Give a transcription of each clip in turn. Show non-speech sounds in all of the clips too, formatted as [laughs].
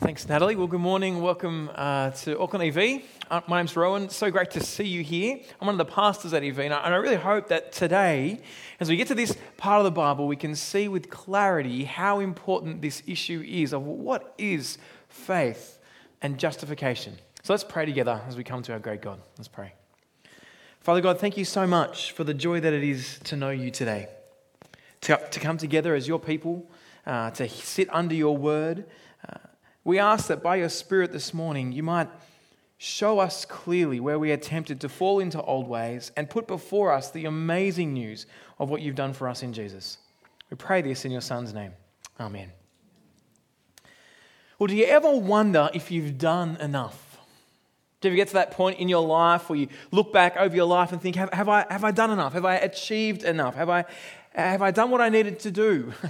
Thanks, Natalie. Well, good morning. Welcome uh, to Auckland EV. Uh, my name's Rowan. So great to see you here. I'm one of the pastors at EV, and I, and I really hope that today, as we get to this part of the Bible, we can see with clarity how important this issue is of what is faith and justification. So let's pray together as we come to our great God. Let's pray. Father God, thank you so much for the joy that it is to know you today, to, to come together as your people, uh, to sit under your word. Uh, we ask that by your Spirit this morning, you might show us clearly where we are tempted to fall into old ways and put before us the amazing news of what you've done for us in Jesus. We pray this in your Son's name. Amen. Well, do you ever wonder if you've done enough? Do you ever get to that point in your life where you look back over your life and think, have, have, I, have I done enough? Have I achieved enough? Have I, have I done what I needed to do? [laughs]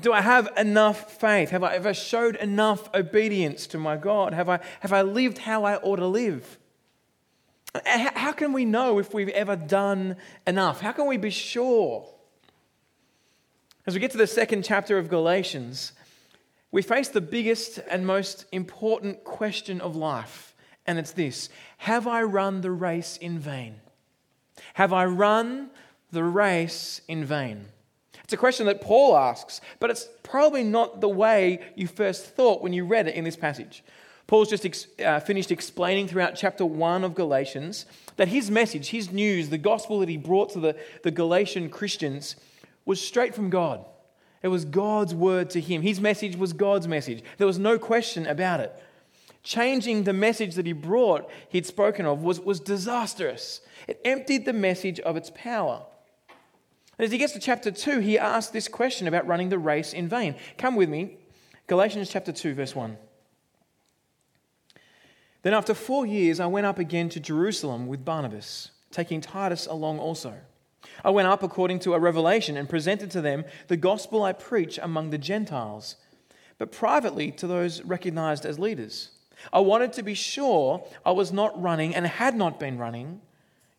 Do I have enough faith? Have I, I showed enough obedience to my God? Have I, have I lived how I ought to live? How can we know if we've ever done enough? How can we be sure? As we get to the second chapter of Galatians, we face the biggest and most important question of life, and it's this Have I run the race in vain? Have I run the race in vain? It's a question that Paul asks, but it's probably not the way you first thought when you read it in this passage. Paul's just ex- uh, finished explaining throughout chapter 1 of Galatians that his message, his news, the gospel that he brought to the, the Galatian Christians was straight from God. It was God's word to him. His message was God's message. There was no question about it. Changing the message that he brought, he'd spoken of, was, was disastrous. It emptied the message of its power. And as he gets to chapter 2, he asks this question about running the race in vain. Come with me, Galatians chapter 2, verse 1. Then after four years, I went up again to Jerusalem with Barnabas, taking Titus along also. I went up according to a revelation and presented to them the gospel I preach among the Gentiles, but privately to those recognized as leaders. I wanted to be sure I was not running and had not been running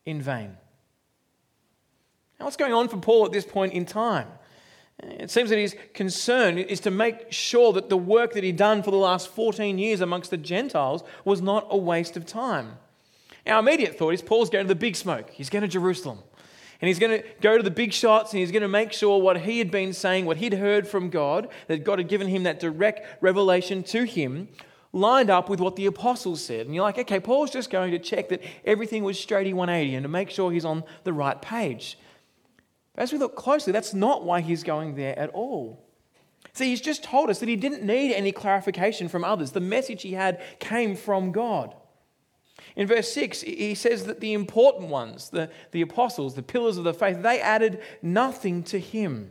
in vain. Now, what's going on for Paul at this point in time? It seems that his concern is to make sure that the work that he'd done for the last 14 years amongst the Gentiles was not a waste of time. Our immediate thought is Paul's going to the big smoke. He's going to Jerusalem. And he's going to go to the big shots and he's going to make sure what he had been saying, what he'd heard from God, that God had given him that direct revelation to him, lined up with what the apostles said. And you're like, okay, Paul's just going to check that everything was straighty 180 and to make sure he's on the right page. But as we look closely, that's not why he's going there at all. See, he's just told us that he didn't need any clarification from others. The message he had came from God. In verse 6, he says that the important ones, the, the apostles, the pillars of the faith, they added nothing to him.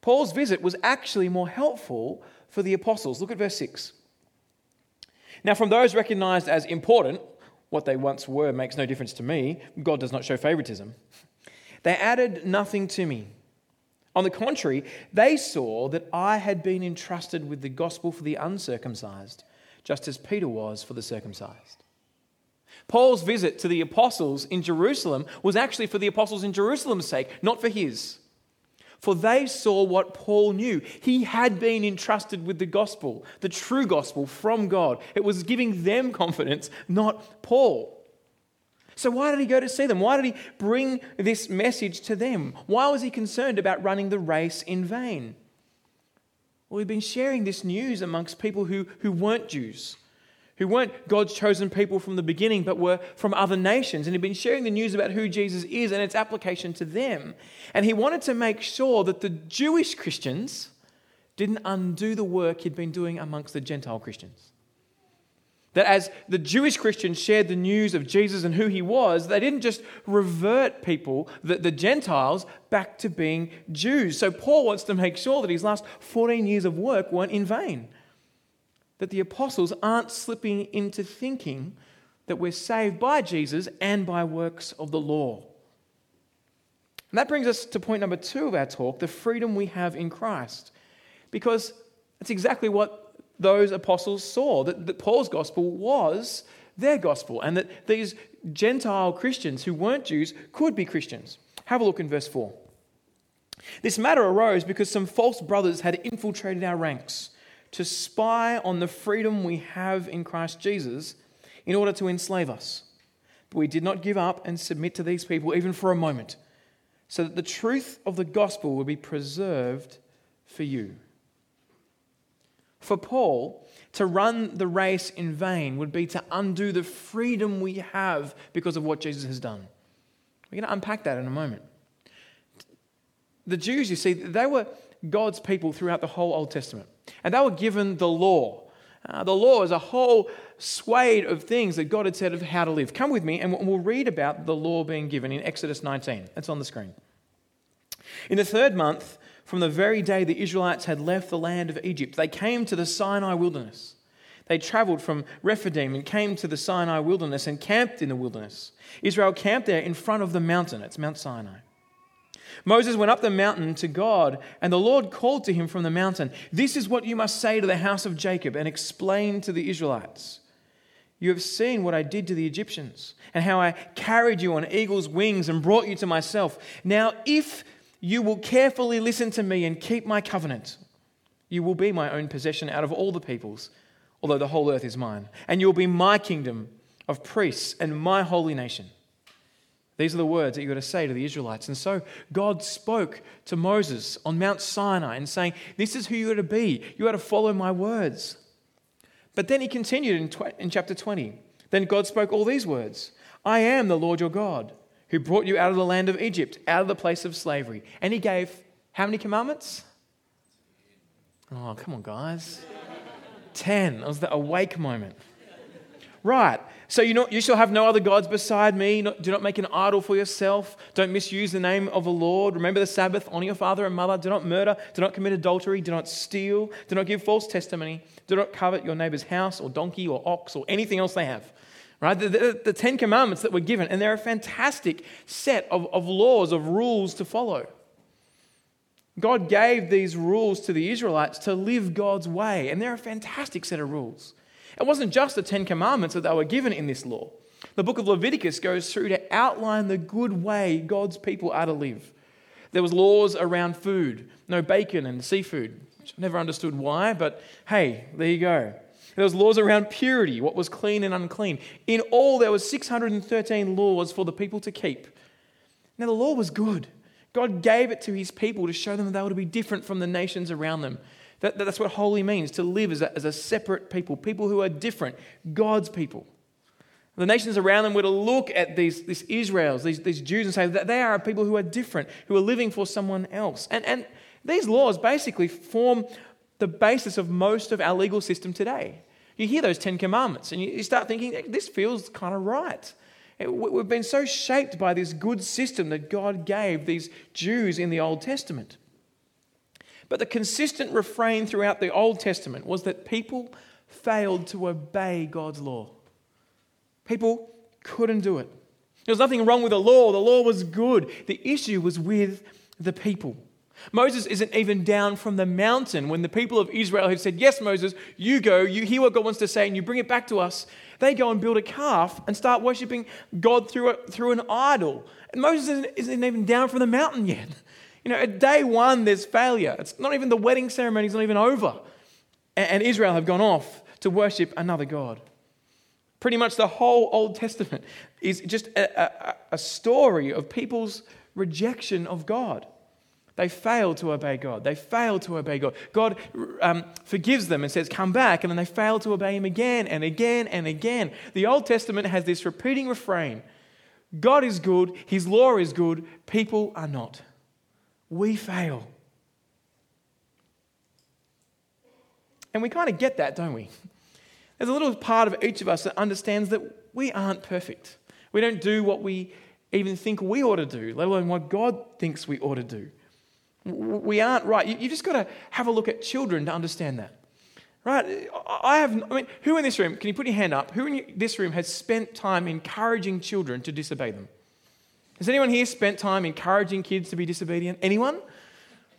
Paul's visit was actually more helpful for the apostles. Look at verse 6. Now, from those recognized as important, what they once were makes no difference to me. God does not show favoritism. They added nothing to me. On the contrary, they saw that I had been entrusted with the gospel for the uncircumcised, just as Peter was for the circumcised. Paul's visit to the apostles in Jerusalem was actually for the apostles in Jerusalem's sake, not for his. For they saw what Paul knew. He had been entrusted with the gospel, the true gospel from God. It was giving them confidence, not Paul. So, why did he go to see them? Why did he bring this message to them? Why was he concerned about running the race in vain? Well, we've been sharing this news amongst people who, who weren't Jews, who weren't God's chosen people from the beginning, but were from other nations. And he'd been sharing the news about who Jesus is and its application to them. And he wanted to make sure that the Jewish Christians didn't undo the work he'd been doing amongst the Gentile Christians. That as the Jewish Christians shared the news of Jesus and who he was, they didn't just revert people, the, the, Gentiles, back to being Jews. So Paul wants to make sure that his last 14 years of work weren't in vain. That the apostles aren't slipping into thinking that we're saved by Jesus and by works of the law. And that brings us to point number two of our talk the freedom we have in Christ. Because that's exactly what those apostles saw that, that Paul's gospel was their gospel and that these Gentile Christians who weren't Jews could be Christians. Have a look in verse 4. This matter arose because some false brothers had infiltrated our ranks, to spy on the freedom we have in Christ Jesus in order to enslave us. But we did not give up and submit to these people even for a moment, so that the truth of the gospel would be preserved for you. For Paul, to run the race in vain would be to undo the freedom we have because of what Jesus has done. We're going to unpack that in a moment. The Jews, you see, they were God's people throughout the whole Old Testament, and they were given the law. Uh, the law is a whole swathe of things that God had said of how to live. Come with me, and we'll read about the law being given in Exodus 19. That's on the screen. In the third month, from the very day the Israelites had left the land of Egypt, they came to the Sinai wilderness. They traveled from Rephidim and came to the Sinai wilderness and camped in the wilderness. Israel camped there in front of the mountain. It's Mount Sinai. Moses went up the mountain to God, and the Lord called to him from the mountain This is what you must say to the house of Jacob and explain to the Israelites. You have seen what I did to the Egyptians, and how I carried you on eagle's wings and brought you to myself. Now, if you will carefully listen to me and keep my covenant, you will be my own possession out of all the peoples, although the whole earth is mine. And you will be my kingdom of priests and my holy nation. These are the words that you've got to say to the Israelites. And so God spoke to Moses on Mount Sinai and saying, This is who you are to be. You are to follow my words. But then he continued in, tw- in chapter 20. Then God spoke all these words I am the Lord your God, who brought you out of the land of Egypt, out of the place of slavery. And he gave how many commandments? Oh, come on, guys. Ten. It was the awake moment. Right. So you, know, you shall have no other gods beside me. do not make an idol for yourself. Don't misuse the name of the Lord. Remember the Sabbath. Honor your father and mother. Do not murder. Do not commit adultery. Do not steal. Do not give false testimony. Do not covet your neighbor's house or donkey or ox or anything else they have. Right? The, the, the Ten Commandments that were given, and they're a fantastic set of, of laws, of rules to follow. God gave these rules to the Israelites to live God's way, and they're a fantastic set of rules. It wasn't just the Ten Commandments that they were given in this law. The book of Leviticus goes through to outline the good way God's people are to live. There was laws around food, no bacon and seafood, which I never understood why, but hey, there you go. There was laws around purity, what was clean and unclean. In all, there was 613 laws for the people to keep. Now, the law was good. God gave it to his people to show them that they were to be different from the nations around them. That, that's what holy means to live as a, as a separate people, people who are different, God's people. The nations around them were to look at these, these Israels, these, these Jews, and say that they are people who are different, who are living for someone else. And, and these laws basically form the basis of most of our legal system today. You hear those Ten Commandments and you start thinking, this feels kind of right. We've been so shaped by this good system that God gave these Jews in the Old Testament. But the consistent refrain throughout the Old Testament was that people failed to obey God's law. People couldn't do it. There was nothing wrong with the law, the law was good. The issue was with the people. Moses isn't even down from the mountain when the people of Israel have said, Yes, Moses, you go, you hear what God wants to say, and you bring it back to us. They go and build a calf and start worshiping God through, a, through an idol. And Moses isn't, isn't even down from the mountain yet. [laughs] You know, at day one, there's failure. It's not even the wedding ceremony is not even over. And Israel have gone off to worship another God. Pretty much the whole Old Testament is just a, a, a story of people's rejection of God. They fail to obey God. They fail to obey God. God um, forgives them and says, Come back. And then they fail to obey Him again and again and again. The Old Testament has this repeating refrain God is good, His law is good, people are not we fail. And we kind of get that, don't we? There's a little part of each of us that understands that we aren't perfect. We don't do what we even think we ought to do, let alone what God thinks we ought to do. We aren't right. You, just got to have a look at children to understand that. Right? I have, I mean, who in this room, can you put your hand up? Who in this room has spent time encouraging children to disobey them? Has anyone here spent time encouraging kids to be disobedient? Anyone?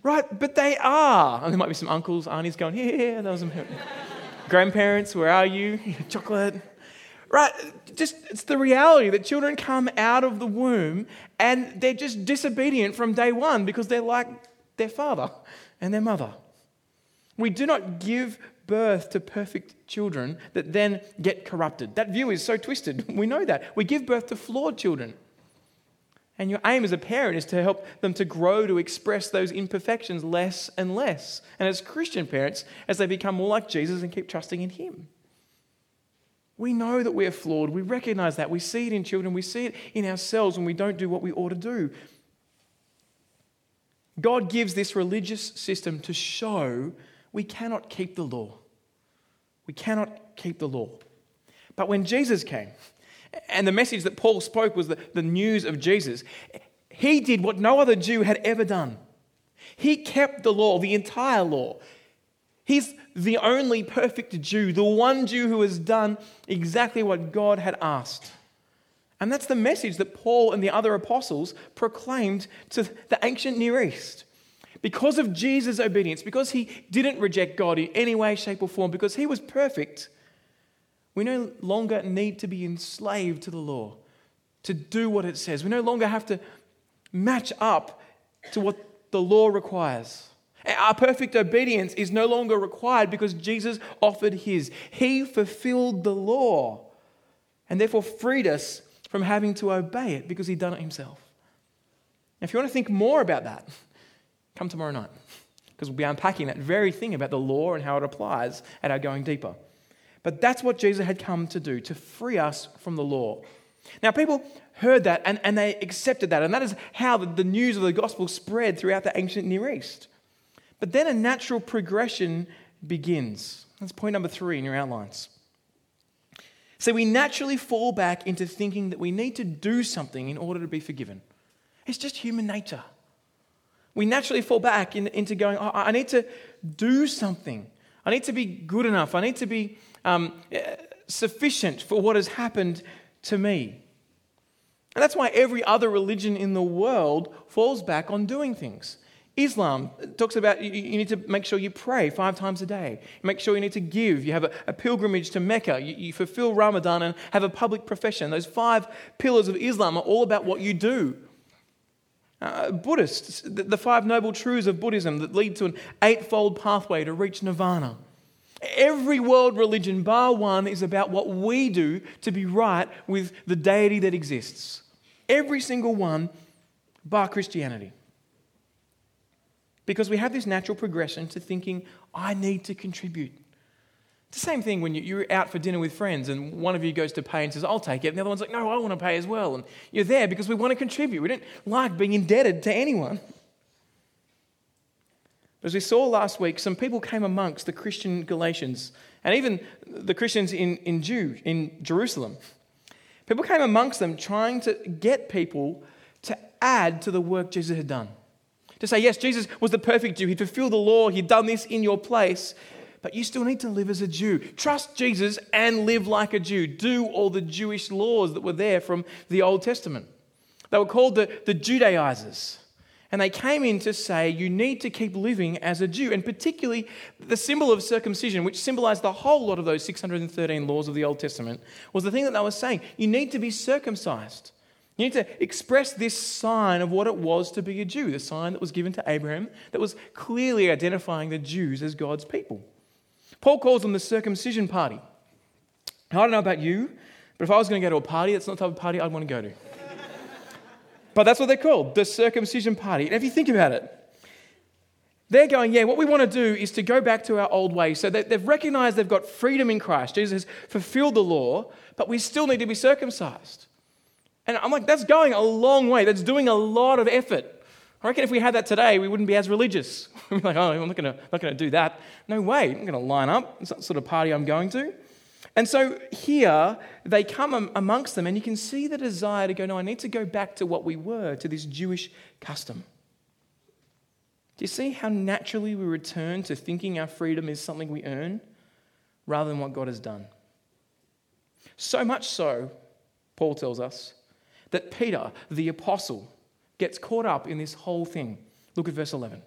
Right, but they are. And there might be some uncles, aunties going, yeah, that was some [laughs] grandparents, where are you? [laughs] Chocolate. Right, just it's the reality that children come out of the womb and they're just disobedient from day one because they're like their father and their mother. We do not give birth to perfect children that then get corrupted. That view is so twisted. [laughs] We know that. We give birth to flawed children. And your aim as a parent is to help them to grow to express those imperfections less and less. And as Christian parents, as they become more like Jesus and keep trusting in Him. We know that we are flawed. We recognize that. We see it in children. We see it in ourselves when we don't do what we ought to do. God gives this religious system to show we cannot keep the law. We cannot keep the law. But when Jesus came, and the message that Paul spoke was the, the news of Jesus. He did what no other Jew had ever done. He kept the law, the entire law. He's the only perfect Jew, the one Jew who has done exactly what God had asked. And that's the message that Paul and the other apostles proclaimed to the ancient Near East. Because of Jesus' obedience, because he didn't reject God in any way, shape, or form, because he was perfect, we no longer need to be enslaved to the law, to do what it says. We no longer have to match up to what the law requires. Our perfect obedience is no longer required because Jesus offered his. He fulfilled the law and therefore freed us from having to obey it because he'd done it himself. Now, if you want to think more about that, come tomorrow night because we'll be unpacking that very thing about the law and how it applies at our going deeper. But that's what Jesus had come to do, to free us from the law. Now, people heard that and, and they accepted that, and that is how the, the news of the gospel spread throughout the ancient Near East. But then a natural progression begins. That's point number three in your outlines. So we naturally fall back into thinking that we need to do something in order to be forgiven. It's just human nature. We naturally fall back in, into going, oh, I need to do something. I need to be good enough. I need to be um, sufficient for what has happened to me. And that's why every other religion in the world falls back on doing things. Islam talks about you, need to make sure you pray five times a day. Make sure you need to give. You have a, a pilgrimage to Mecca. You, you, fulfill Ramadan and have a public profession. Those five pillars of Islam are all about what you do. Uh, Buddhists, the, the five noble truths of Buddhism that lead to an eightfold pathway to reach nirvana. Every world religion, bar one, is about what we do to be right with the deity that exists. Every single one, bar Christianity. Because we have this natural progression to thinking, I need to contribute. It's the same thing when you're out for dinner with friends and one of you goes to pay and says, I'll take it. And the other one's like, no, I want to pay as well. And you're there because we want to contribute. We don't like being indebted to anyone. As we saw last week, some people came amongst the Christian Galatians and even the Christians in, in, Jew, in Jerusalem. People came amongst them trying to get people to add to the work Jesus had done. To say, yes, Jesus was the perfect Jew. He'd fulfilled the law. He'd done this in your place. But you still need to live as a Jew. Trust Jesus and live like a Jew. Do all the Jewish laws that were there from the Old Testament. They were called the, the Judaizers. And they came in to say, you need to keep living as a Jew. And particularly the symbol of circumcision, which symbolized the whole lot of those 613 laws of the Old Testament, was the thing that they were saying. You need to be circumcised. You need to express this sign of what it was to be a Jew, the sign that was given to Abraham that was clearly identifying the Jews as God's people. Paul calls them the circumcision party. Now, I don't know about you, but if I was going to go to a party, that's not the type of party I'd want to go to. But that's what they're called, the circumcision party. And if you think about it, they're going, yeah, what we want to do is to go back to our old ways. So they've recognized they've got freedom in Christ. Jesus has fulfilled the law, but we still need to be circumcised. And I'm like, that's going a long way. That's doing a lot of effort. I reckon if we had that today, we wouldn't be as religious. [laughs] We'd be like, oh, I'm not going to do that. No way. I'm going to line up. It's not the sort of party I'm going to. And so here they come amongst them, and you can see the desire to go, No, I need to go back to what we were, to this Jewish custom. Do you see how naturally we return to thinking our freedom is something we earn rather than what God has done? So much so, Paul tells us, that Peter, the apostle, gets caught up in this whole thing. Look at verse 11.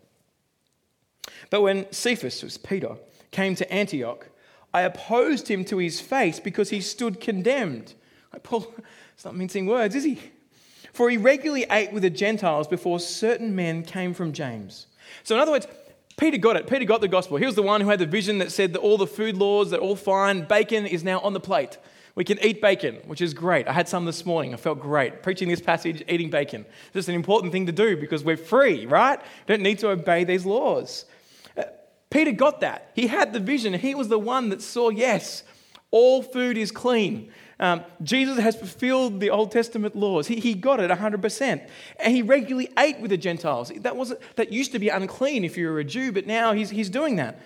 But when Cephas, was Peter, came to Antioch, I opposed him to his face because he stood condemned. Paul, it's not mincing words, is he? For he regularly ate with the Gentiles before certain men came from James. So, in other words, Peter got it. Peter got the gospel. He was the one who had the vision that said that all the food laws, that all fine. Bacon is now on the plate. We can eat bacon, which is great. I had some this morning. I felt great. Preaching this passage, eating bacon. It's an important thing to do because we're free, right? don't need to obey these laws. Uh, Peter got that. He had the vision. He was the one that saw, yes, all food is clean. Um, Jesus has fulfilled the Old Testament laws. He, he got it 100%. And he regularly ate with the Gentiles. That, wasn't, that used to be unclean if you were a Jew, but now he's, he's doing that.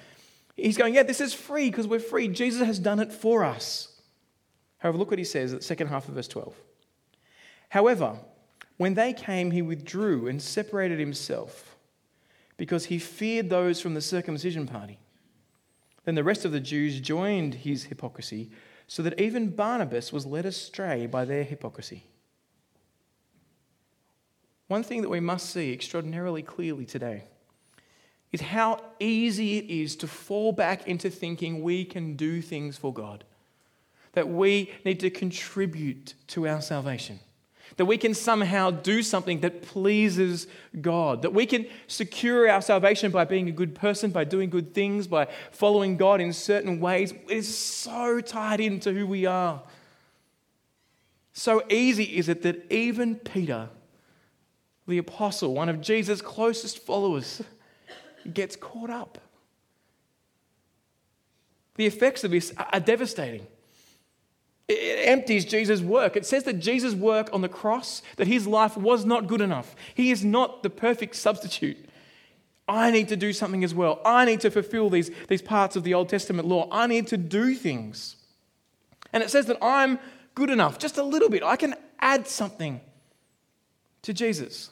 He's going, yeah, this is free because we're free. Jesus has done it for us. However, look what he says at the second half of verse 12. However, when they came, he withdrew and separated himself because he feared those from the circumcision party. Then the rest of the Jews joined his hypocrisy so that even Barnabas was led astray by their hypocrisy. One thing that we must see extraordinarily clearly today is how easy it is to fall back into thinking we can do things for God, that we need to contribute to our salvation that we can somehow do something that pleases God, that we can secure our salvation by being a good person, by doing good things, by following God in certain ways. It is so tied into who we are. So easy is it that even Peter, the apostle, one of Jesus' closest followers, gets caught up. The effects of this are devastating. It empties Jesus' work. It says that Jesus' work on the cross, that his life was not good enough. He is not the perfect substitute. I need to do something as well. I need to fulfill these, these parts of the Old Testament law. I need to do things. And it says that I'm good enough, just a little bit. I can add something to Jesus.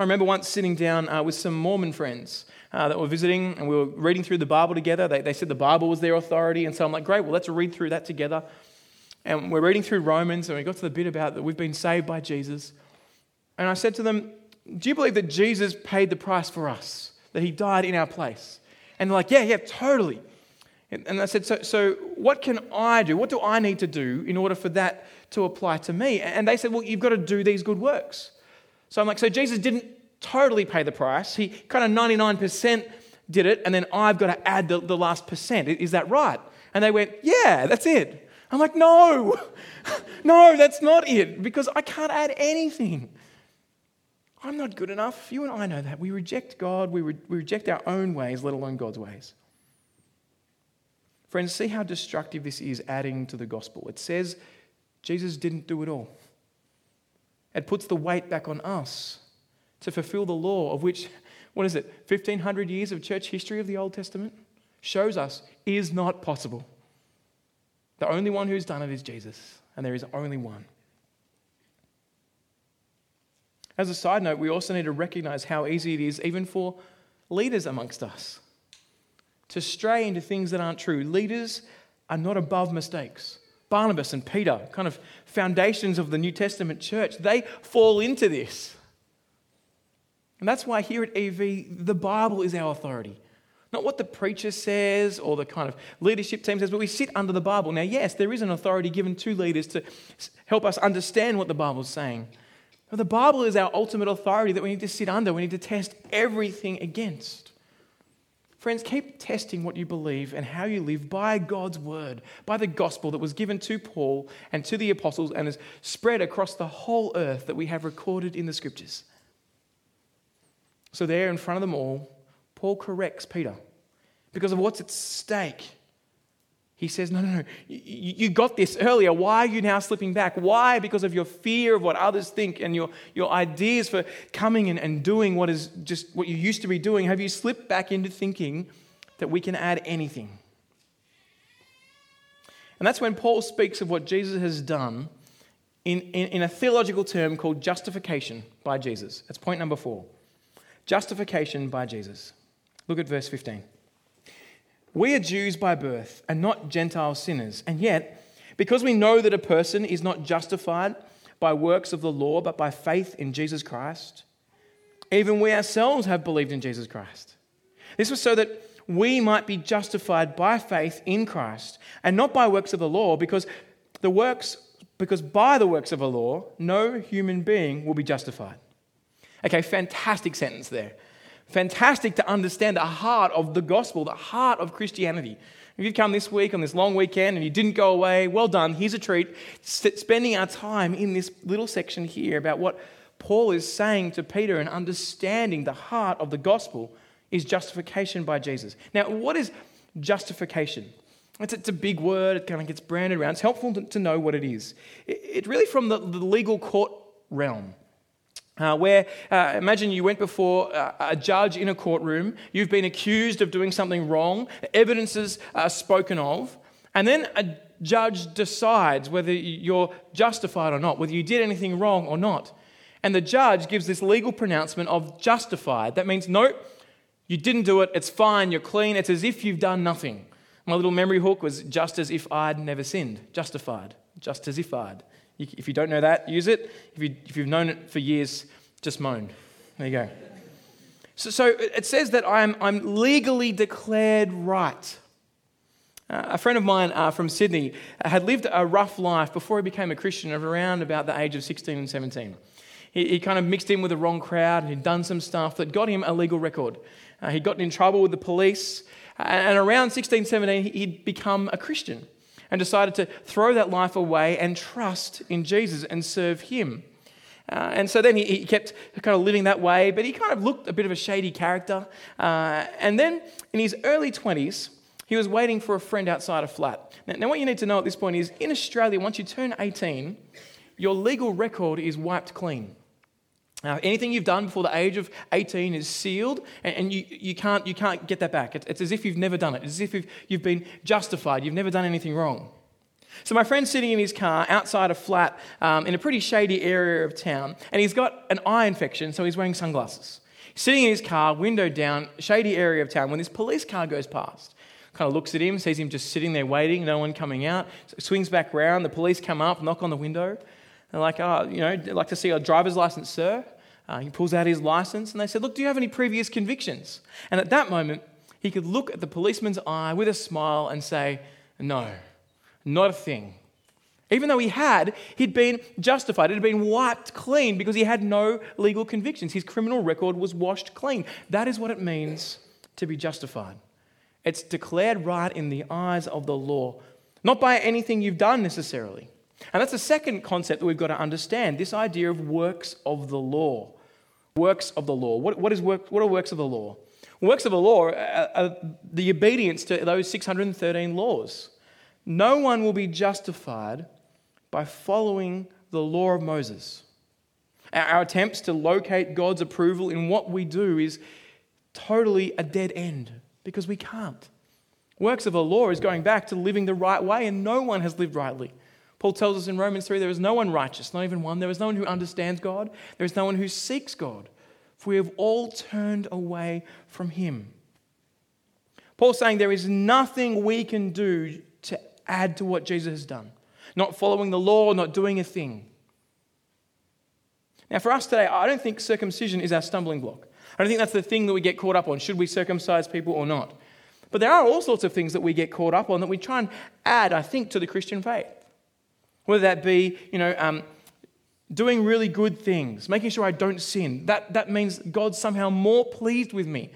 I remember once sitting down uh, with some Mormon friends uh, that were visiting and we were reading through the Bible together. They, they said the Bible was their authority. And so I'm like, great, well, let's read through that together. And we're reading through Romans and we got to the bit about that we've been saved by Jesus. And I said to them, Do you believe that Jesus paid the price for us? That he died in our place? And they're like, Yeah, yeah, totally. And I said, so, so what can I do? What do I need to do in order for that to apply to me? And they said, Well, you've got to do these good works. So I'm like, So Jesus didn't totally pay the price. He kind of 99% did it, and then I've got to add the, the last percent. Is that right? And they went, Yeah, that's it. I'm like, No, [laughs] no, that's not it, because I can't add anything. I'm not good enough. You and I know that. We reject God, we, re- we reject our own ways, let alone God's ways. Friends, see how destructive this is adding to the gospel. It says Jesus didn't do it all. It puts the weight back on us to fulfill the law of which, what is it, 1500 years of church history of the Old Testament shows us is not possible. The only one who's done it is Jesus, and there is only one. As a side note, we also need to recognize how easy it is, even for leaders amongst us, to stray into things that aren't true. Leaders are not above mistakes. Barnabas and Peter, kind of foundations of the New Testament church, they fall into this. And that's why here at EV, the Bible is our authority. Not what the preacher says or the kind of leadership team says, but we sit under the Bible. Now, yes, there is an authority given to leaders to help us understand what the Bible is saying. But the Bible is our ultimate authority that we need to sit under, we need to test everything against. Friends, keep testing what you believe and how you live by God's word, by the gospel that was given to Paul and to the apostles and is spread across the whole earth that we have recorded in the scriptures. So, there in front of them all, Paul corrects Peter because of what's at stake. He says, No, no, no, you got this earlier. Why are you now slipping back? Why? Because of your fear of what others think and your, your ideas for coming and, and doing what is just what you used to be doing. Have you slipped back into thinking that we can add anything? And that's when Paul speaks of what Jesus has done in, in, in a theological term called justification by Jesus. That's point number four. Justification by Jesus. Look at verse 15. We are Jews by birth and not Gentile sinners, and yet, because we know that a person is not justified by works of the law, but by faith in Jesus Christ, even we ourselves have believed in Jesus Christ. This was so that we might be justified by faith in Christ and not by works of the law, because the works because by the works of the law no human being will be justified. Okay, fantastic sentence there. Fantastic to understand the heart of the gospel, the heart of Christianity. If you've come this week on this long weekend and you didn't go away, well done. Here's a treat. Spending our time in this little section here about what Paul is saying to Peter and understanding the heart of the gospel is justification by Jesus. Now, what is justification? It's, it's a big word, it kind of gets branded around. It's helpful to, to know what it is. It, it's really from the, the legal court realm. Uh, where uh, imagine you went before uh, a judge in a courtroom, you've been accused of doing something wrong, evidences are spoken of, and then a judge decides whether you're justified or not, whether you did anything wrong or not. And the judge gives this legal pronouncement of justified. That means, no, you didn't do it, it's fine, you're clean, it's as if you've done nothing. My little memory hook was just as if I'd never sinned, justified, just as if I'd. If you don't know that, use it. If, you, if you've known it for years, just moan. There you go. So, so it says that I'm, I'm legally declared right. Uh, a friend of mine uh, from Sydney had lived a rough life before he became a Christian of around about the age of 16 and 17. He, he kind of mixed in with the wrong crowd and he'd done some stuff that got him a legal record. Uh, he'd gotten in trouble with the police. And around 16, 17, he'd become a Christian and decided to throw that life away and trust in Jesus and serve him. Uh, and so then he, he, kept kind of living that way, but he kind of looked a bit of a shady character. Uh, and then in his early 20s, he was waiting for a friend outside a flat. Now, now, what you need to know at this point is in Australia, once you turn 18, your legal record is wiped clean. Now, anything you've done before the age of 18 is sealed, and, and you, you, can't, you can't get that back. It's, it's, as if you've never done it. It's as if you've, you've been justified. You've never done anything wrong. So, my friend's sitting in his car outside a flat um, in a pretty shady area of town, and he's got an eye infection, so he's wearing sunglasses. He's sitting in his car, window down, shady area of town, when this police car goes past. Kind of looks at him, sees him just sitting there waiting, no one coming out, swings back round. The police come up, knock on the window. They're like, oh, you know, like to see a driver's license, sir. Uh, he pulls out his license and they said, Look, do you have any previous convictions? And at that moment, he could look at the policeman's eye with a smile and say, No, not a thing. Even though he had, he'd been justified. It had been wiped clean because he had no legal convictions. His criminal record was washed clean. That is what it means to be justified. It's declared right in the eyes of the law, not by anything you've done necessarily. And that's the second concept that we've got to understand this idea of works of the law. Works of the law. What, what, is work, what are works of the law? Works of the law are, the obedience to those 613 laws. No one will be justified by following the law of Moses. Our attempts to locate God's approval in what we do is totally a dead end because we can't. Works of the law is going back to living the right way, and no one has lived rightly. Paul tells us in Romans 3 there is no one righteous, not even one. There is no one who understands God. There is no one who seeks God. For we have all turned away from him. Paul's saying there is nothing we can do to add to what Jesus has done. Not following the law, not doing a thing. Now, for us today, I don't think circumcision is our stumbling block. I don't think that's the thing that we get caught up on. Should we circumcise people or not? But there are all sorts of things that we get caught up on that we try and add, I think, to the Christian faith. Whether that be, you know, um, doing really good things, making sure I don't sin. That, that means God's somehow more pleased with me.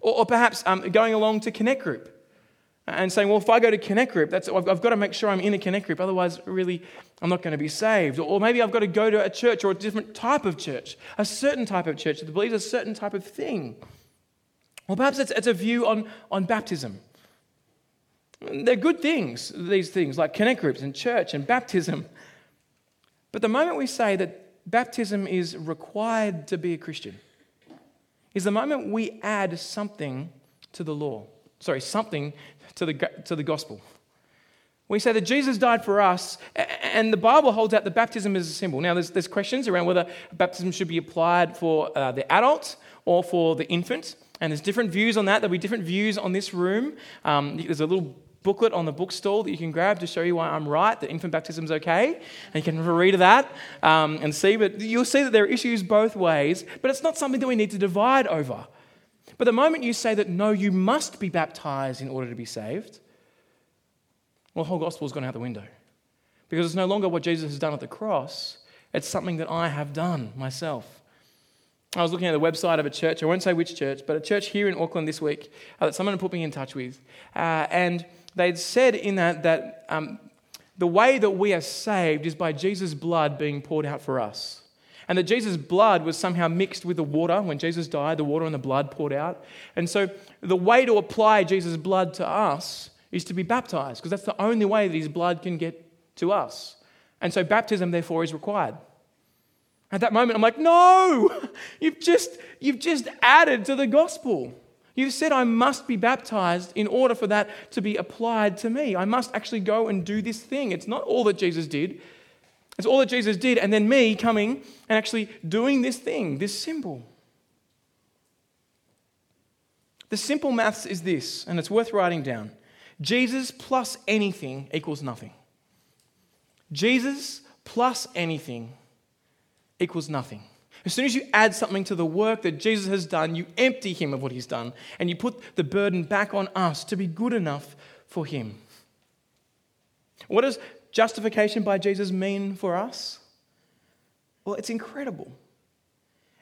Or, or perhaps um, going along to Connect Group and saying, well, if I go to Connect Group, that's, I've, I've got to make sure I'm in a Connect Group, otherwise, really, I'm not going to be saved. Or, or maybe I've got to go to a church or a different type of church, a certain type of church that believes a certain type of thing. Or perhaps it's, it's a view on, on baptism. They're good things, these things, like connect groups and church and baptism. But the moment we say that baptism is required to be a Christian, is the moment we add something to the law. Sorry, something to the, to the gospel. We say that Jesus died for us, and the Bible holds out the baptism as a symbol. Now, there's, there's questions around whether baptism should be applied for uh, the adult or for the infant. And there's different views on that. There'll be different views on this room. Um, there's a little booklet on the bookstall that you can grab to show you why I'm right, that infant baptism is okay. And you can read that um, and see. But you'll see that there are issues both ways, but it's not something that we need to divide over. But the moment you say that no, you must be baptized in order to be saved, well, the whole gospel has gone out the window. Because it's no longer what Jesus has done at the cross, it's something that I have done myself. I was looking at the website of a church, I won't say which church, but a church here in Auckland this week uh, that someone put me in touch with. Uh, and they'd said in that that um, the way that we are saved is by Jesus' blood being poured out for us. And that Jesus' blood was somehow mixed with the water. When Jesus died, the water and the blood poured out. And so the way to apply Jesus' blood to us is to be baptized, because that's the only way that his blood can get to us. And so baptism, therefore, is required. At that moment, I'm like, no, [laughs] you've just, you've just added to the gospel. You've said I must be baptized in order for that to be applied to me. I must actually go and do this thing. It's not all that Jesus did, it's all that Jesus did, and then me coming and actually doing this thing, this symbol. The simple maths is this, and it's worth writing down Jesus plus anything equals nothing. Jesus plus anything equals nothing. As soon as you add something to the work that Jesus has done, you empty him of what he's done and you put the burden back on us to be good enough for him. What does justification by Jesus mean for us? Well, it's incredible.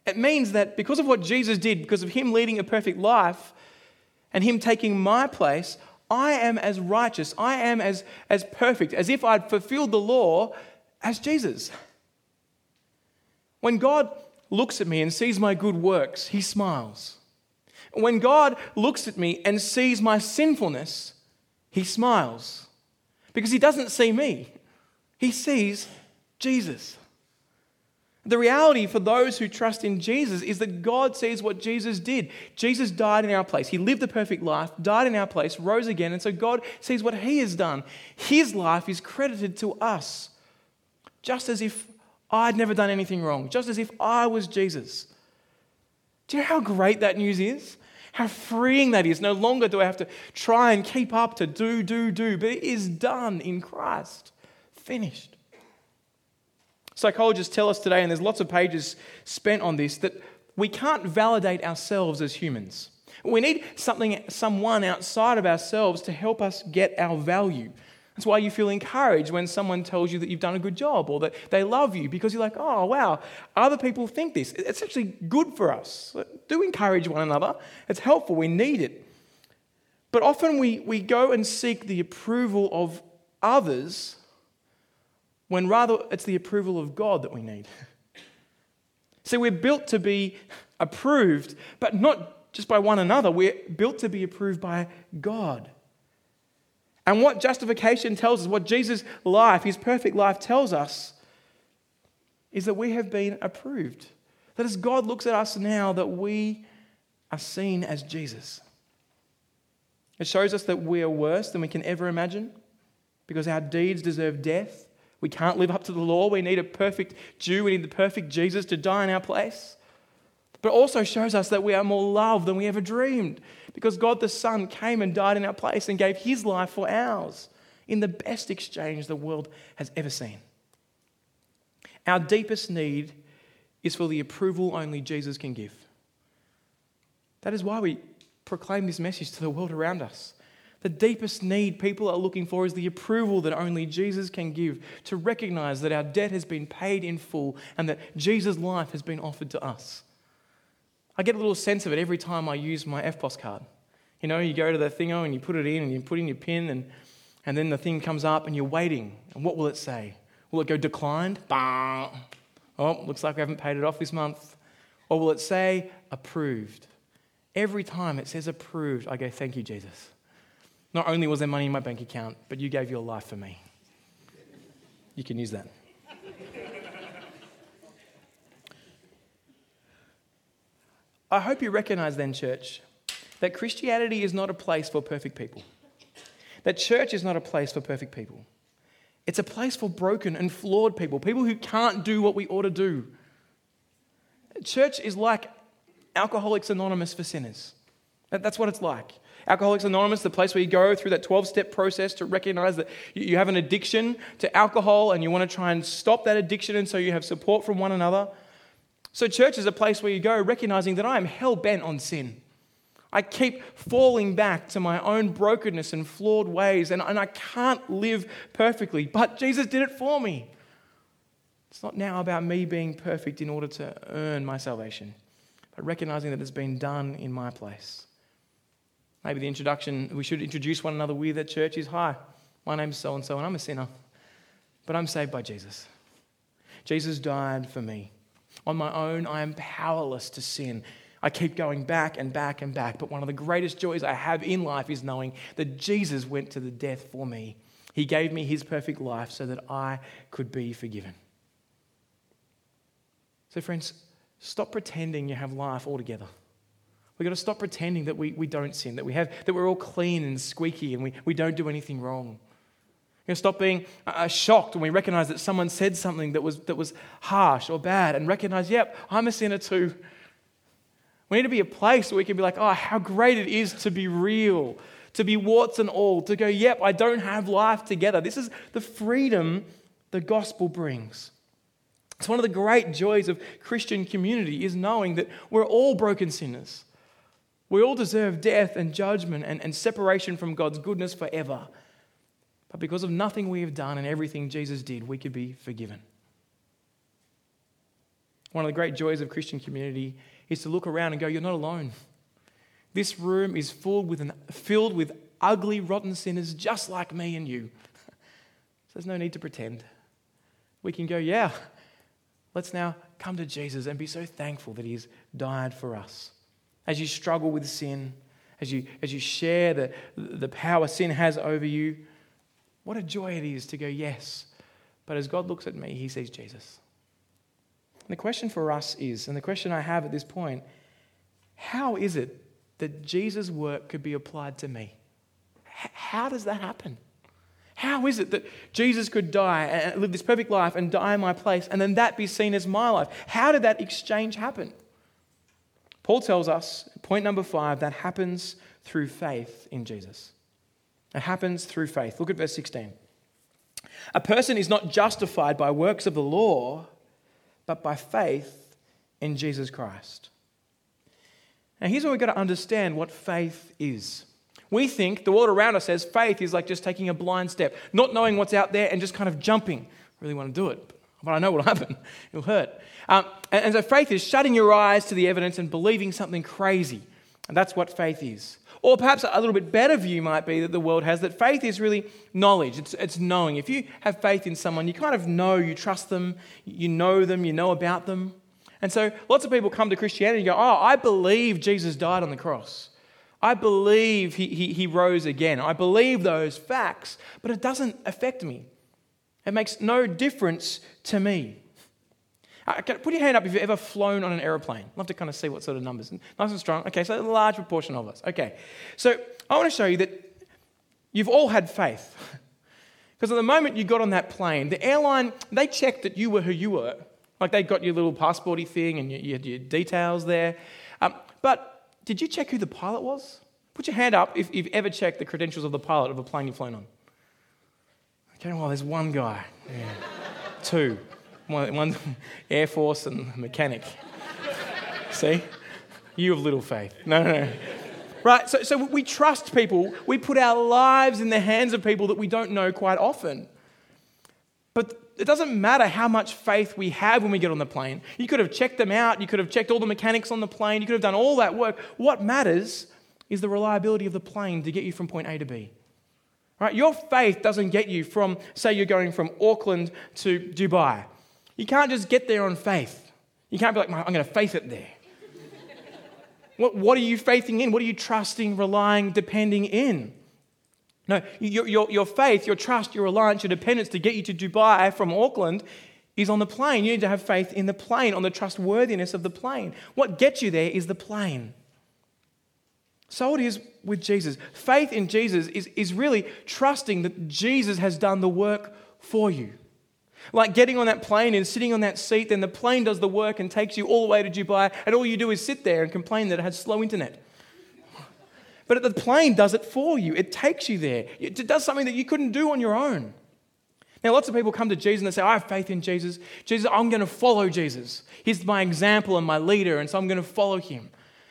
It means that because of what Jesus did, because of him leading a perfect life and him taking my place, I am as righteous, I am as, as perfect, as if I'd fulfilled the law as Jesus. When God looks at me and sees my good works, he smiles. When God looks at me and sees my sinfulness, he smiles. Because he doesn't see me, he sees Jesus. The reality for those who trust in Jesus is that God sees what Jesus did. Jesus died in our place. He lived the perfect life, died in our place, rose again, and so God sees what He has done. His life is credited to us, just as if I'd never done anything wrong, just as if I was Jesus. Do you know how great that news is? How freeing that is. No longer do I have to try and keep up to do, do, do, but it is done in Christ. Finished. Psychologists tell us today, and there's lots of pages spent on this, that we can't validate ourselves as humans. We need something, someone outside of ourselves to help us get our value. That's why you feel encouraged when someone tells you that you've done a good job or that they love you because you're like, oh, wow, other people think this. It's actually good for us. Do encourage one another, it's helpful. We need it. But often we, we go and seek the approval of others when rather it's the approval of God that we need. [laughs] See, we're built to be approved, but not just by one another. We're built to be approved by God. And what justification tells us, what Jesus' life, his perfect life, tells us, is that we have been approved. That as God looks at us now, that we are seen as Jesus. It shows us that we are worse than we can ever imagine because our deeds deserve death. We can't live up to the law. We need a perfect Jew. We need the perfect Jesus to die in our place. But also shows us that we are more loved than we ever dreamed because God the Son came and died in our place and gave his life for ours in the best exchange the world has ever seen. Our deepest need is for the approval only Jesus can give. That is why we proclaim this message to the world around us. The deepest need people are looking for is the approval that only Jesus can give to recognize that our debt has been paid in full and that Jesus' life has been offered to us. I get a little sense of it every time I use my EFTPOS card. You know, you go to the thingo and you put it in and you put in your PIN and, and then the thing comes up and you're waiting. And what will it say? Will it go declined? Bah. Oh, looks like we haven't paid it off this month. Or will it say approved? Every time it says approved, I go, thank you, Jesus. Not only was there money in my bank account, but you gave your life for me. You can use that. I hope you recognize then, church, that Christianity is not a place for perfect people. That church is not a place for perfect people. It's a place for broken and flawed people, people who can't do what we ought to do. Church is like Alcoholics Anonymous for sinners. That's what it's like. Alcoholics Anonymous, the place where you go through that 12 step process to recognize that you have an addiction to alcohol and you want to try and stop that addiction, and so you have support from one another. So, church is a place where you go recognizing that I am hell bent on sin. I keep falling back to my own brokenness and flawed ways, and, and I can't live perfectly. But Jesus did it for me. It's not now about me being perfect in order to earn my salvation. but recognizing that it's been done in my place. Maybe the introduction we should introduce one another with at church is Hi, my name's so and so, and I'm a sinner, but I'm saved by Jesus. Jesus died for me. On my own, I am powerless to sin. I keep going back and back and back, but one of the greatest joys I have in life is knowing that Jesus went to the death for me. He gave me his perfect life so that I could be forgiven. So, friends, stop pretending you have life all together. We've got to stop pretending that we, we don't sin, that, we have, that we're all clean and squeaky and we, we don't do anything wrong. We're stop being uh, shocked when we recognize that someone said something that was, that was harsh or bad and recognize, yep, I'm a sinner too. We need to be a place where we can be like, oh, how great it is to be real, to be warts and all, to go, yep, I don't have life together. This is the freedom the gospel brings. It's one of the great joys of Christian community is knowing that we're all broken sinners. We all deserve death and judgment and, and separation from God's goodness forever. But because of nothing we have done and everything Jesus did, we could be forgiven. One of the great joys of Christian community is to look around and go, You're not alone. This room is filled with, an, filled with ugly, rotten sinners just like me and you. [laughs] so there's no need to pretend. We can go, Yeah, let's now come to Jesus and be so thankful that He's died for us as you struggle with sin, as you, as you share the, the power sin has over you, what a joy it is to go, yes. But as God looks at me, he sees Jesus. And the question for us is, and the question I have at this point, how is it that Jesus' work could be applied to me? How does that happen? How is it that Jesus could die and live this perfect life and die in my place and then that be seen as my life? How did that exchange happen? Paul tells us, point number five, that happens through faith in Jesus. It happens through faith. Look at verse 16. A person is not justified by works of the law, but by faith in Jesus Christ. Now, here's where we've got to understand what faith is. We think the world around us says faith is like just taking a blind step, not knowing what's out there and just kind of jumping. I really want to do it, but I know what will [laughs] happen. It'll hurt. Um, and, and so faith is shutting your eyes to the evidence and believing something crazy. And that's what faith is. Or perhaps a little bit better view might be that the world has that faith is really knowledge, it's, it's knowing. If you have faith in someone, you kind of know, you trust them, you know them, you know about them. And so lots of people come to Christianity and go, Oh, I believe Jesus died on the cross. I believe he, he, he rose again. I believe those facts, but it doesn't affect me. It makes no difference to me. Uh, put your hand up if you've ever flown on an aeroplane. Love to kind of see what sort of numbers. Nice and strong. Okay, so a large proportion of us. Okay, so I want to show you that you've all had faith. [laughs] Because at the moment you got on that plane, the airline, they checked that you were who you were. Like they got your little passporty thing and you, you had your details there. Um, but did you check who the pilot was? Put your hand up if you've ever checked the credentials of the pilot of a plane you've flown on. Okay, well, there's one guy. Yeah. Two. One, one [laughs] Air Force and mechanic. See? You have little faith. No, no, no. Right? So, so we trust people. We put our lives in the hands of people that we don't know quite often. But it doesn't matter how much faith we have when we get on the plane. You could have checked them out. You could have checked all the mechanics on the plane. You could have done all that work. What matters is the reliability of the plane to get you from point A to B. Right? Your faith doesn't get you from, say, you're going from Auckland to Dubai. You can't just get there on faith. You can't be like, I'm going to faith it there. [laughs] what, what are you faithing in? What are you trusting, relying, depending in? No, your, your, your faith, your trust, your reliance, your dependence to get you to Dubai from Auckland is on the plane. You need to have faith in the plane, on the trustworthiness of the plane. What gets you there is the plane. So it is with Jesus. Faith in Jesus is, is really trusting that Jesus has done the work for you. Like getting on that plane and sitting on that seat, then the plane does the work and takes you all the way to Dubai, and all you do is sit there and complain that it has slow internet. But the plane does it for you, it takes you there. It does something that you couldn't do on your own. Now, lots of people come to Jesus and they say, I have faith in Jesus. Jesus, I'm going to follow Jesus. He's my example and my leader, and so I'm going to follow him.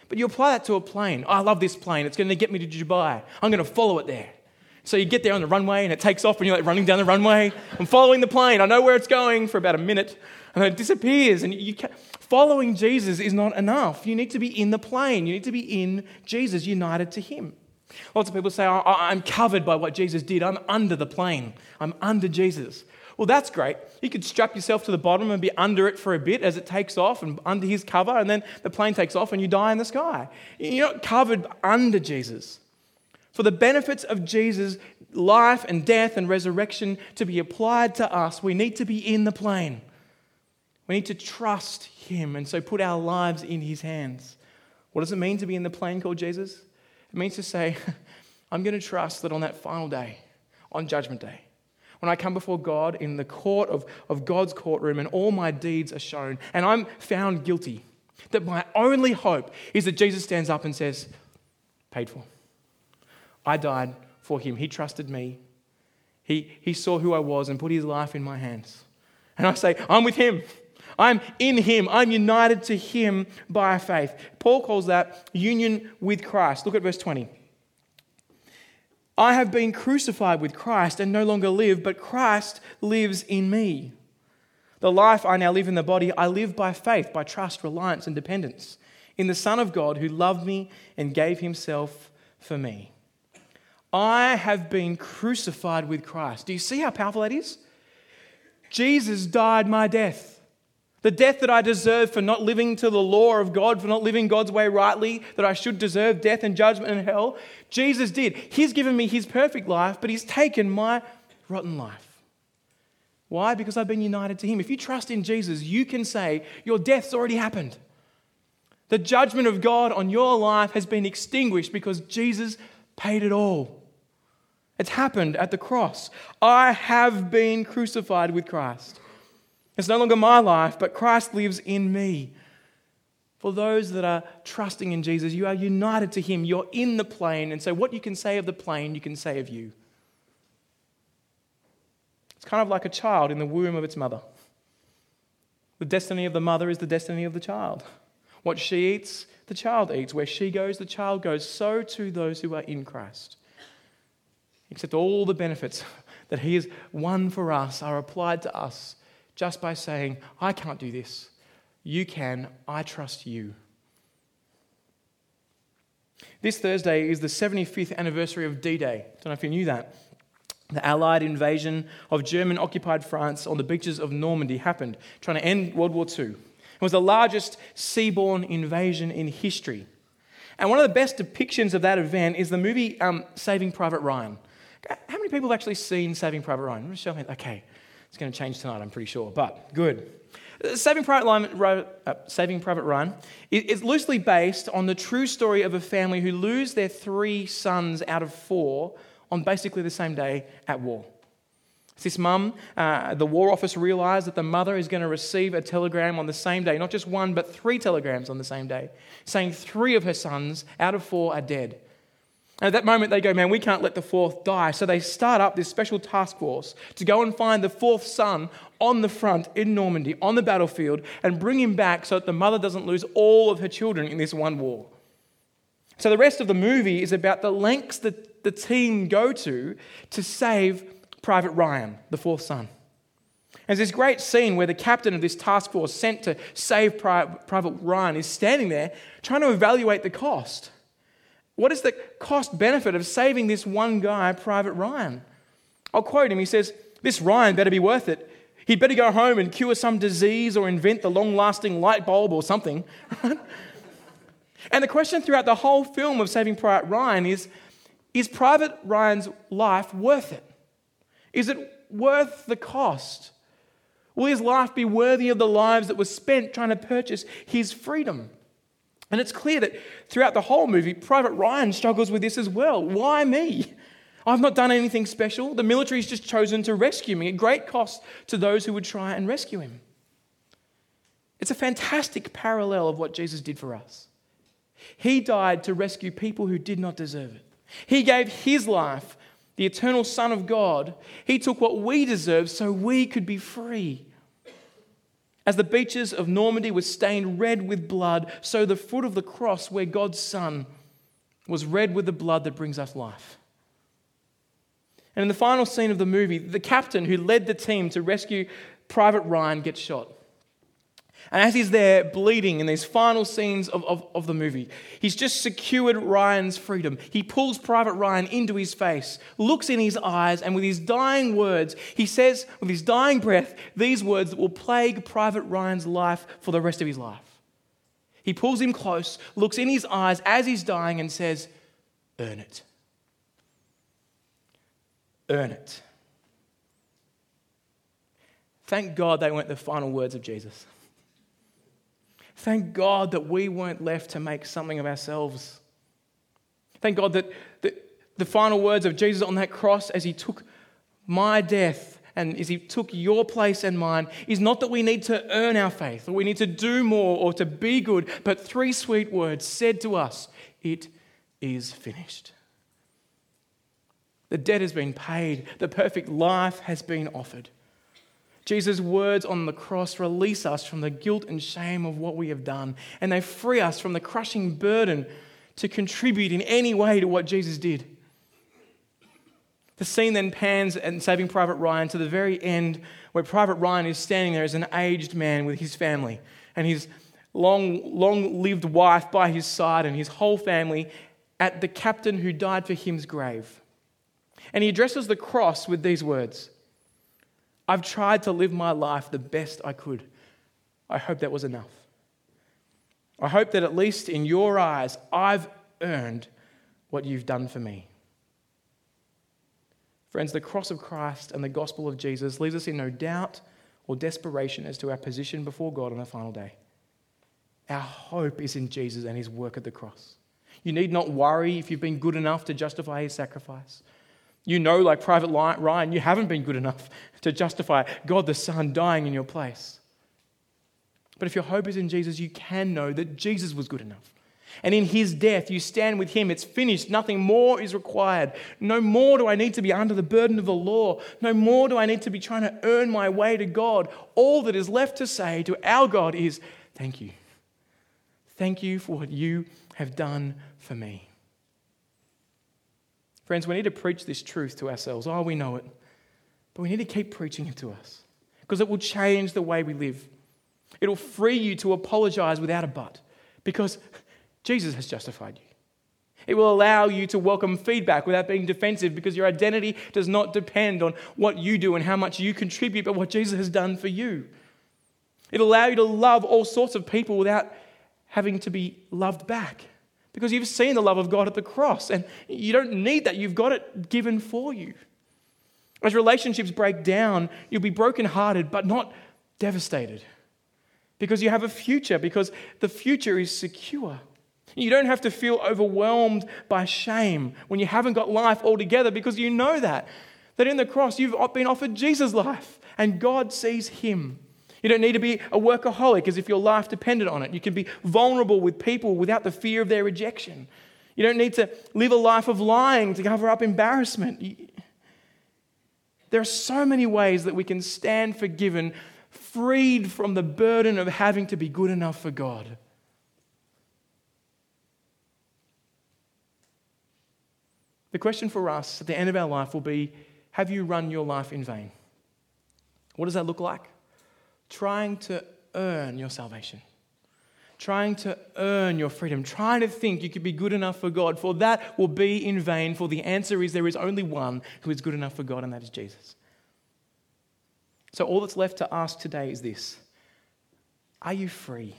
But you apply that to a plane. Oh, I love this plane. It's going to get me to Dubai. I'm going to follow it there. So you get there on the runway and it takes off and you're like running down the runway. I'm following the plane. I know where it's going for about a minute. and then it disappears. And you following Jesus is not enough. You need to be in the plane. You need to be in Jesus, united to Him. Lots of people say, I'm covered by what Jesus did. I'm under the plane. I'm under Jesus. Well, that's great. You could strap yourself to the bottom and be under it for a bit as it takes off and under his cover, and then the plane takes off and you die in the sky. You're not covered under Jesus. For the benefits of Jesus' life and death and resurrection to be applied to us, we need to be in the plane. We need to trust him and so put our lives in his hands. What does it mean to be in the plane called Jesus? It means to say, [laughs] I'm going to trust that on that final day, on Judgment Day, when I come before God in the court of, of God's courtroom and all my deeds are shown and I'm found guilty, that my only hope is that Jesus stands up and says, Paid for. I died for him. He trusted me. He, he saw who I was and put his life in my hands. And I say, I'm with him. I'm in him. I'm united to him by faith. Paul calls that union with Christ. Look at verse 20. I have been crucified with Christ and no longer live, but Christ lives in me. The life I now live in the body, I live by faith, by trust, reliance, and dependence in the Son of God who loved me and gave himself for me. I have been crucified with Christ. Do you see how powerful that is? Jesus died my death. The death that I deserve for not living to the law of God, for not living God's way rightly, that I should deserve death and judgment and hell, Jesus did. He's given me his perfect life, but he's taken my rotten life. Why? Because I've been united to him. If you trust in Jesus, you can say, Your death's already happened. The judgment of God on your life has been extinguished because Jesus paid it all. It's happened at the cross. I have been crucified with Christ. It's no longer my life, but Christ lives in me. For those that are trusting in Jesus, you are united to Him. You're in the plane. And so, what you can say of the plane, you can say of you. It's kind of like a child in the womb of its mother. The destiny of the mother is the destiny of the child. What she eats, the child eats. Where she goes, the child goes. So too those who are in Christ. Except all the benefits [laughs] that He has won for us are applied to us just by saying, I can't do this. You can. I trust you. This Thursday is the 75th anniversary of D Day. Don't know if you knew that. The Allied invasion of German occupied France on the beaches of Normandy happened, trying to end World War II. It was the largest seaborne invasion in history. And one of the best depictions of that event is the movie um, Saving Private Ryan. How many people have actually seen Saving Private Ryan? Show me. Okay, it's going to change tonight, I'm pretty sure, but good. Saving Private, Ryan, uh, Saving Private Ryan is loosely based on the true story of a family who lose their three sons out of four on basically the same day at war. This mum, uh, the War Office realised that the mother is going to receive a telegram on the same day, not just one, but three telegrams on the same day, saying three of her sons out of four are dead. And at that moment, they go, Man, we can't let the fourth die. So they start up this special task force to go and find the fourth son on the front in Normandy, on the battlefield, and bring him back so that the mother doesn't lose all of her children in this one war. So the rest of the movie is about the lengths that the team go to to save Private Ryan, the fourth son. There's this great scene where the captain of this task force sent to save Private Ryan is standing there trying to evaluate the cost. What is the cost benefit of saving this one guy, Private Ryan? I'll quote him. He says, This Ryan better be worth it. He'd better go home and cure some disease or invent the long lasting light bulb or something. [laughs] and the question throughout the whole film of Saving Private Ryan is Is Private Ryan's life worth it? Is it worth the cost? Will his life be worthy of the lives that were spent trying to purchase his freedom? And it's clear that throughout the whole movie, Private Ryan struggles with this as well. Why me? I've not done anything special. The military's just chosen to rescue me at great cost to those who would try and rescue him. It's a fantastic parallel of what Jesus did for us. He died to rescue people who did not deserve it. He gave his life, the eternal Son of God. He took what we deserve so we could be free. As the beaches of Normandy were stained red with blood, so the foot of the cross, where God's Son was red with the blood that brings us life. And in the final scene of the movie, the captain who led the team to rescue Private Ryan gets shot. And as he's there bleeding in these final scenes of, of, of, the movie, he's just secured Ryan's freedom. He pulls Private Ryan into his face, looks in his eyes, and with his dying words, he says, with his dying breath, these words that will plague Private Ryan's life for the rest of his life. He pulls him close, looks in his eyes as he's dying, and says, Earn it. Earn it. Thank God they weren't the final words of Jesus. Thank God that we weren't left to make something of ourselves. Thank God that the, the final words of Jesus on that cross as he took my death and as he took your place and mine is not that we need to earn our faith or we need to do more or to be good, but three sweet words said to us It is finished. The debt has been paid, the perfect life has been offered. Jesus' words on the cross release us from the guilt and shame of what we have done, and they free us from the crushing burden to contribute in any way to what Jesus did. The scene then pans and Saving Private Ryan to the very end, where Private Ryan is standing there as an aged man with his family and his long, long lived wife by his side and his whole family at the captain who died for him's grave. And he addresses the cross with these words I've tried to live my life the best I could. I hope that was enough. I hope that at least in your eyes, I've earned what you've done for me. Friends, the cross of Christ and the gospel of Jesus leaves us in no doubt or desperation as to our position before God on the final day. Our hope is in Jesus and his work at the cross. You need not worry if you've been good enough to justify his sacrifice. You know, like Private Ryan, you haven't been good enough to justify God the Son dying in your place. But if your hope is in Jesus, you can know that Jesus was good enough. And in his death, you stand with him. It's finished. Nothing more is required. No more do I need to be under the burden of the law. No more do I need to be trying to earn my way to God. All that is left to say to our God is, Thank you. Thank you for what you have done for me. Friends, we need to preach this truth to ourselves. Oh, we know it. But we need to keep preaching it to us because it will change the way we live. It'll free you to apologize without a but because Jesus has justified you. It will allow you to welcome feedback without being defensive because your identity does not depend on what you do and how much you contribute, but what Jesus has done for you. It'll allow you to love all sorts of people without having to be loved back because you've seen the love of God at the cross and you don't need that. You've got it given for you. As relationships break down, you'll be brokenhearted but not devastated because you have a future, because the future is secure. You don't have to feel overwhelmed by shame when you haven't got life altogether because you know that. That in the cross, you've been offered Jesus' life and God sees him. You don't need to be a workaholic as if your life depended on it. You can be vulnerable with people without the fear of their rejection. You don't need to live a life of lying to cover up embarrassment. There are so many ways that we can stand forgiven, freed from the burden of having to be good enough for God. The question for us at the end of our life will be Have you run your life in vain? What does that look like? Trying to earn your salvation, trying to earn your freedom, trying to think you could be good enough for God, for that will be in vain. For the answer is there is only one who is good enough for God, and that is Jesus. So, all that's left to ask today is this Are you free?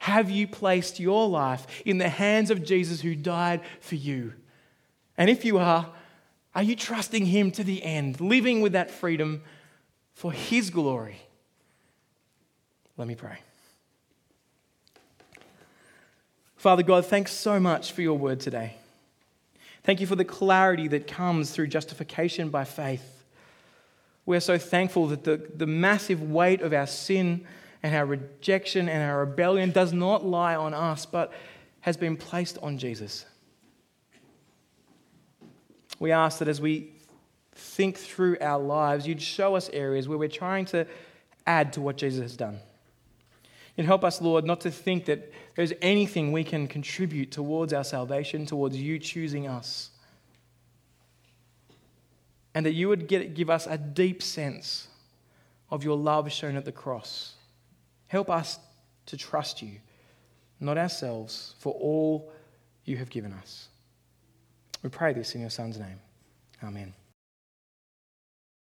Have you placed your life in the hands of Jesus who died for you? And if you are, are you trusting Him to the end, living with that freedom for His glory? Let me pray. Father God, thanks so much for your word today. Thank you for the clarity that comes through justification by faith. We're so thankful that the, the massive weight of our sin and our rejection and our rebellion does not lie on us, but has been placed on Jesus. We ask that as we think through our lives, you'd show us areas where we're trying to add to what Jesus has done. And help us, Lord, not to think that there's anything we can contribute towards our salvation, towards you choosing us. And that you would get, give us a deep sense of your love shown at the cross Help us to trust you, not ourselves, for all you have given us. We pray this in your Son's name. Amen.